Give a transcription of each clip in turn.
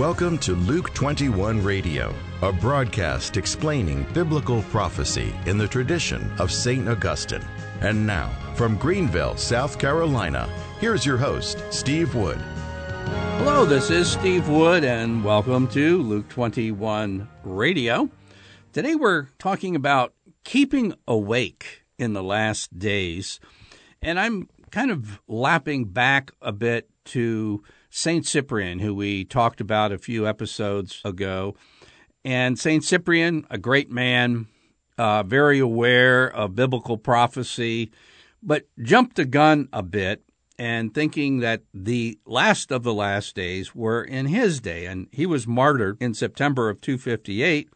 Welcome to Luke 21 Radio, a broadcast explaining biblical prophecy in the tradition of St. Augustine. And now, from Greenville, South Carolina, here's your host, Steve Wood. Hello, this is Steve Wood, and welcome to Luke 21 Radio. Today we're talking about keeping awake in the last days, and I'm kind of lapping back a bit to St. Cyprian, who we talked about a few episodes ago. And St. Cyprian, a great man, uh, very aware of biblical prophecy, but jumped the gun a bit and thinking that the last of the last days were in his day. And he was martyred in September of 258.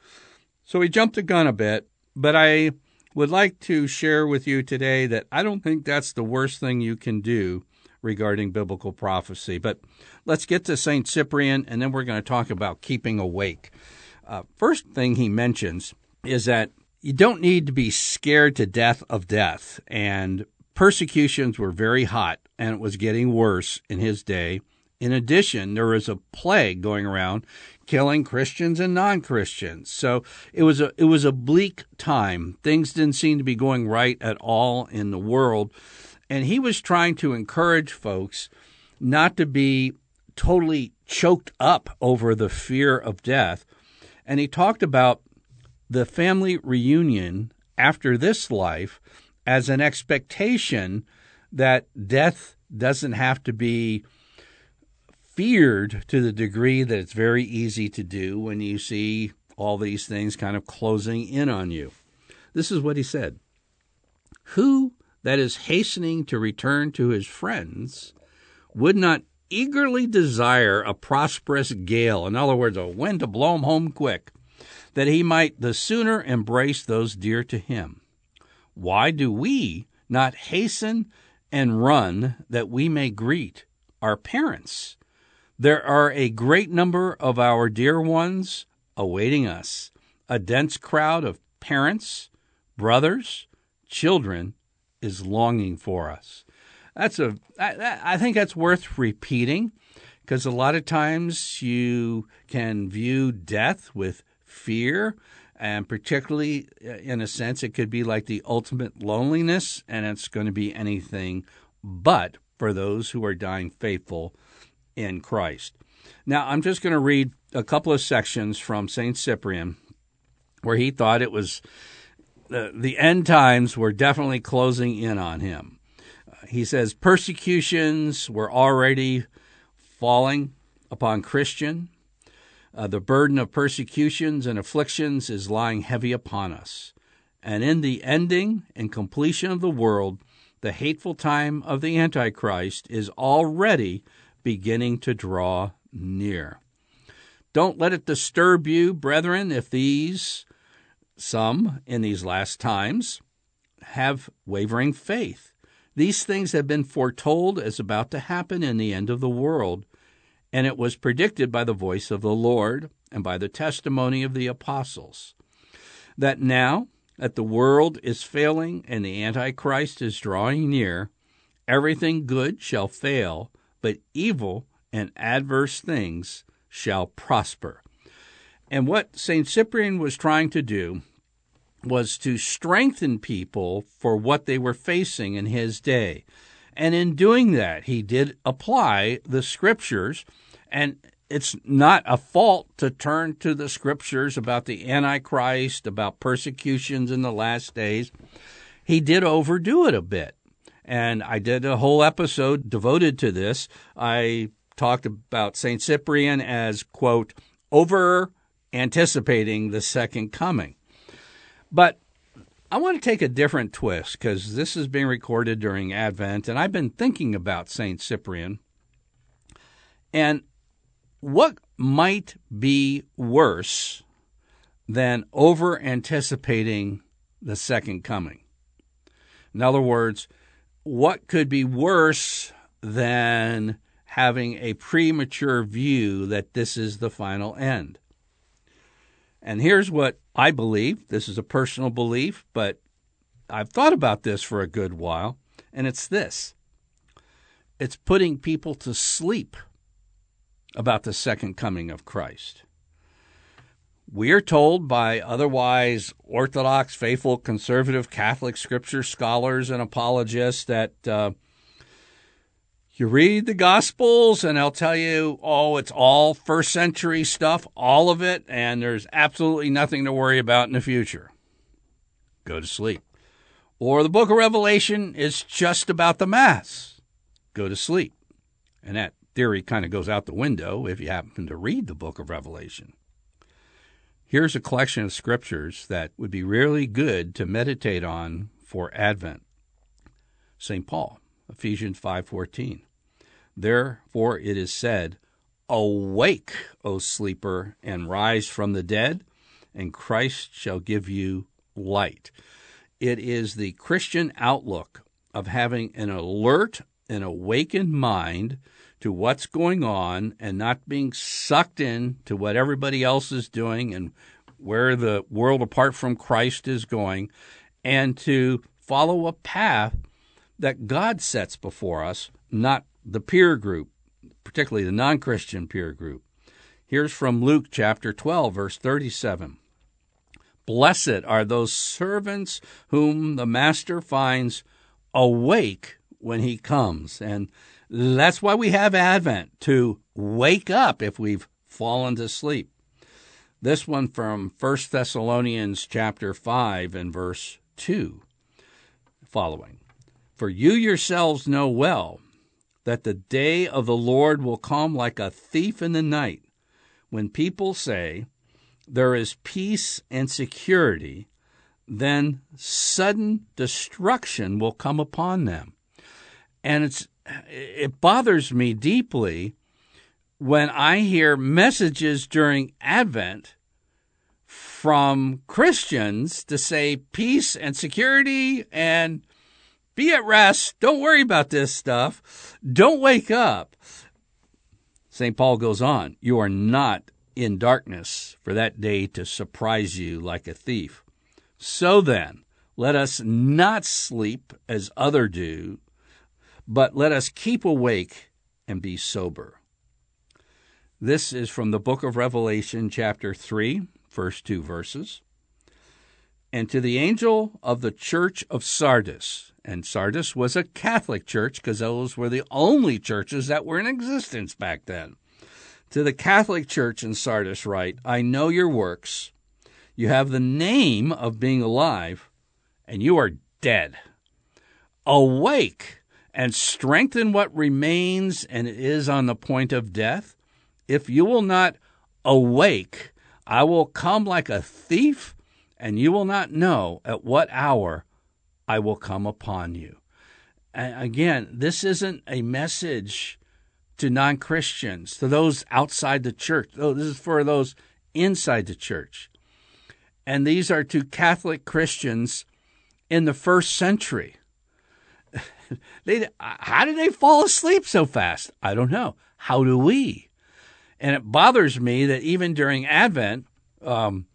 So he jumped the gun a bit. But I would like to share with you today that I don't think that's the worst thing you can do regarding biblical prophecy. But let's get to St. Cyprian, and then we're going to talk about keeping awake. Uh, first thing he mentions is that you don't need to be scared to death of death. And persecutions were very hot, and it was getting worse in his day. In addition, there was a plague going around killing Christians and non-Christians. So it was a it was a bleak time. Things didn't seem to be going right at all in the world. And he was trying to encourage folks not to be totally choked up over the fear of death. And he talked about the family reunion after this life as an expectation that death doesn't have to be feared to the degree that it's very easy to do when you see all these things kind of closing in on you. This is what he said Who that is hastening to return to his friends, would not eagerly desire a prosperous gale, in other words, a wind to blow him home quick, that he might the sooner embrace those dear to him. Why do we not hasten and run that we may greet our parents? There are a great number of our dear ones awaiting us, a dense crowd of parents, brothers, children, is longing for us. That's a. I, think that's worth repeating because a lot of times you can view death with fear, and particularly uh, in a sense, it could be like the ultimate loneliness, and it's going to be anything but for those who are dying faithful in Christ. Now, I'm just going to read a couple of sections from St. Cyprian where he thought it was the, the end times were definitely closing in on him. Uh, he says persecutions were already falling upon Christian. Uh, the burden of persecutions and afflictions is lying heavy upon us. And in the ending and completion of the world, the hateful time of the Antichrist is already beginning to draw near. Don't let it disturb you, brethren, if these some in these last times have wavering faith. These things have been foretold as about to happen in the end of the world, and it was predicted by the voice of the Lord and by the testimony of the apostles. That now that the world is failing and the Antichrist is drawing near, everything good shall fail, but evil and adverse things shall prosper. And what St. Cyprian was trying to do was to strengthen people for what they were facing in his day. And in doing that, he did apply the scriptures. And it's not a fault to turn to the scriptures about the Antichrist, about persecutions in the last days. He did overdo it a bit. And I did a whole episode devoted to this. I talked about St. Cyprian as, quote, over anticipating the second coming. But I want to take a different twist because this is being recorded during Advent, and I've been thinking about St. Cyprian. And what might be worse than over anticipating the second coming? In other words, what could be worse than having a premature view that this is the final end? And here's what I believe. This is a personal belief, but I've thought about this for a good while, and it's this it's putting people to sleep about the second coming of Christ. We are told by otherwise Orthodox, faithful, conservative Catholic scripture scholars and apologists that uh, you read the Gospels and they'll tell you, oh, it's all first century stuff, all of it, and there's absolutely nothing to worry about in the future. Go to sleep. Or the book of Revelation is just about the Mass. Go to sleep. And that theory kind of goes out the window if you happen to read the book of Revelation. Here's a collection of scriptures that would be really good to meditate on for Advent. St. Paul, Ephesians 5:14. Therefore it is said, "Awake, O sleeper, and rise from the dead, and Christ shall give you light." It is the Christian outlook of having an alert and awakened mind to what's going on and not being sucked in to what everybody else is doing and where the world apart from Christ is going, and to follow a path that God sets before us, not the peer group, particularly the non Christian peer group. Here's from Luke chapter 12, verse 37. Blessed are those servants whom the master finds awake when he comes. And that's why we have Advent, to wake up if we've fallen to sleep. This one from 1 Thessalonians chapter 5 and verse 2 following. For you yourselves know well that the day of the Lord will come like a thief in the night, when people say, There is peace and security, then sudden destruction will come upon them. And it's it bothers me deeply when I hear messages during Advent from Christians to say peace and security and be at rest. Don't worry about this stuff. Don't wake up. St. Paul goes on, You are not in darkness for that day to surprise you like a thief. So then, let us not sleep as other do, but let us keep awake and be sober. This is from the book of Revelation, chapter 3, first two verses. And to the angel of the church of Sardis, and Sardis was a Catholic church because those were the only churches that were in existence back then. To the Catholic church in Sardis, write, I know your works. You have the name of being alive, and you are dead. Awake! And strengthen what remains and is on the point of death? If you will not awake, I will come like a thief, and you will not know at what hour I will come upon you. And again, this isn't a message to non Christians, to those outside the church. This is for those inside the church. And these are to Catholic Christians in the first century. they, how did they fall asleep so fast? I don't know. How do we? And it bothers me that even during Advent, um,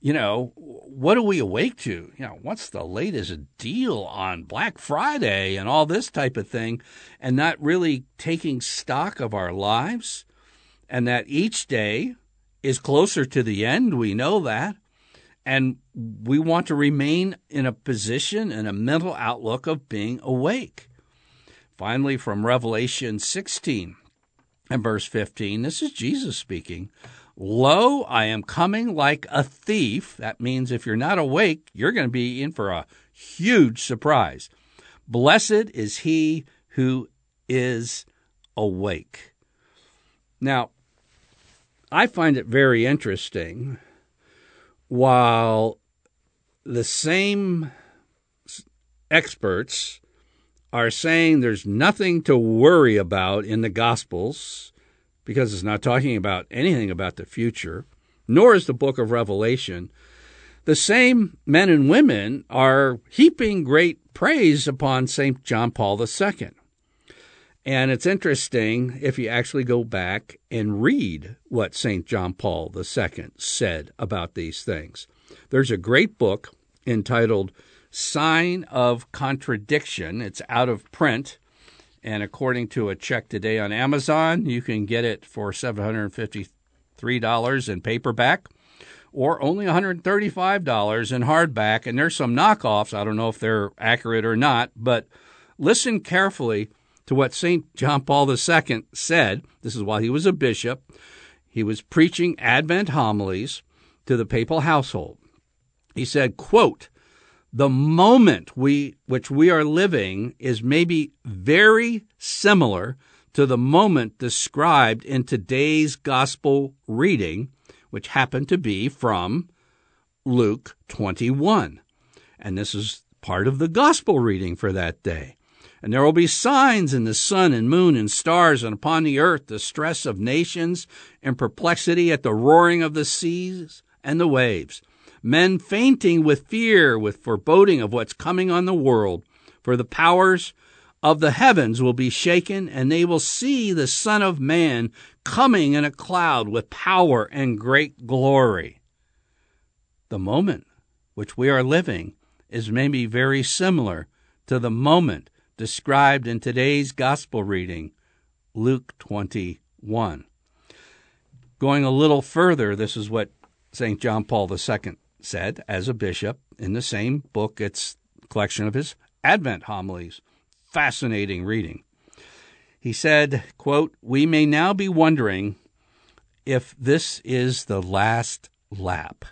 you know, what are we awake to? You know, what's the latest deal on Black Friday and all this type of thing, and not really taking stock of our lives, and that each day is closer to the end. We know that. And we want to remain in a position and a mental outlook of being awake. Finally, from Revelation 16 and verse 15, this is Jesus speaking. Lo, I am coming like a thief. That means if you're not awake, you're going to be in for a huge surprise. Blessed is he who is awake. Now, I find it very interesting while the same experts are saying there's nothing to worry about in the Gospels because it's not talking about anything about the future, nor is the book of Revelation. The same men and women are heaping great praise upon St. John Paul II. And it's interesting if you actually go back and read what St. John Paul II said about these things. There's a great book entitled Sign of Contradiction. It's out of print, And according to a check today on Amazon, you can get it for $753 in paperback or only $135 in hardback. And there's some knockoffs. I don't know if they're accurate or not, but listen carefully to what St. John Paul II said. This is while he was a bishop. He was preaching Advent homilies to the papal household. He said, quote, the moment we which we are living is maybe very similar to the moment described in today's gospel reading which happened to be from Luke 21. And this is part of the gospel reading for that day. And there will be signs in the sun and moon and stars, and upon the earth the stress of nations and perplexity at the roaring of the seas and the waves. Men fainting with fear, with foreboding of what's coming on the world. For the powers of the heavens will be shaken, and they will see the Son of Man coming in a cloud with power and great glory. The moment which we are living is maybe very similar to the moment described in today's gospel reading, Luke 21. Going a little further, this is what St. John Paul II said as a bishop in the same book. It's a collection of his Advent homilies. Fascinating reading. He said, quote, We may now be wondering if this is the last lap.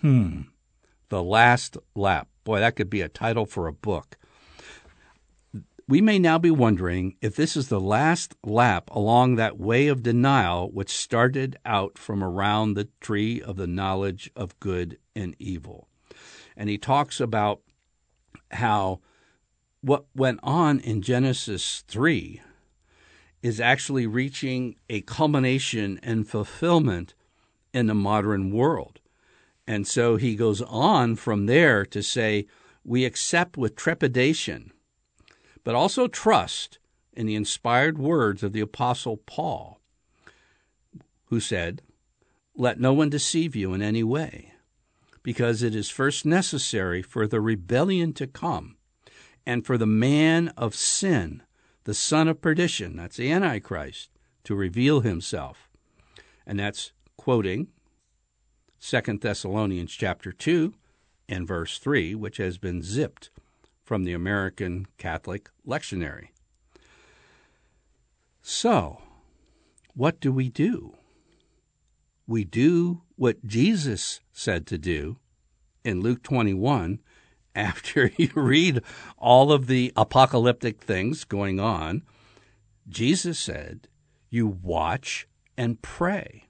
Hmm. The last lap. Boy, that could be a title for a book. We may now be wondering if this is the last lap along that way of denial which started out from around the tree of the knowledge of good and evil. And he talks about how what went on in Genesis 3 is actually reaching a culmination and fulfillment in the modern world. And so he goes on from there to say, we accept with trepidation, but also trust in the inspired words of the Apostle Paul, who said, Let no one deceive you in any way, because it is first necessary for the rebellion to come and for the man of sin the son of perdition, that's the Antichrist, to reveal himself. And that's quoting 2 Thessalonians chapter 2 and verse 3, which has been zipped from the American Catholic lectionary. So, what do we do? We do what Jesus said to do in Luke 21 after you read all of the apocalyptic things going on, Jesus said, you watch and pray.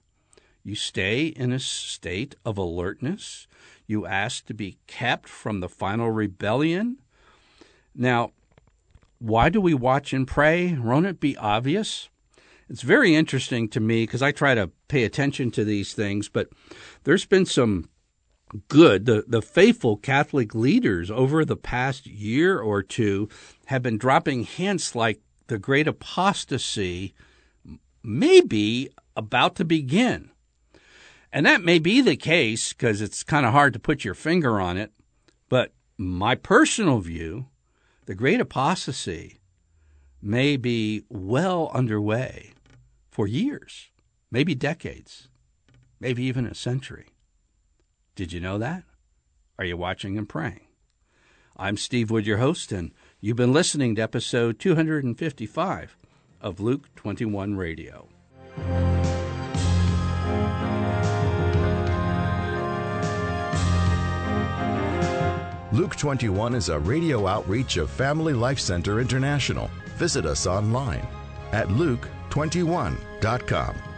You stay in a state of alertness. You ask to be kept from the final rebellion. Now, why do we watch and pray? Won't it be obvious? It's very interesting to me because I try to pay attention to these things, but there's been some good. The, the faithful Catholic leaders over the past year or two have been dropping hints like the great apostasy may be about to begin. And that may be the case because it's kind of hard to put your finger on it. But my personal view, the great apostasy may be well underway for years, maybe decades, maybe even a century. Did you know that? Are you watching and praying? I'm Steve Wood, your host, and you've been listening to episode 255 of Luke 21 Radio. Luke 21 is a radio outreach of Family Life Center International. Visit us online at luke21.com.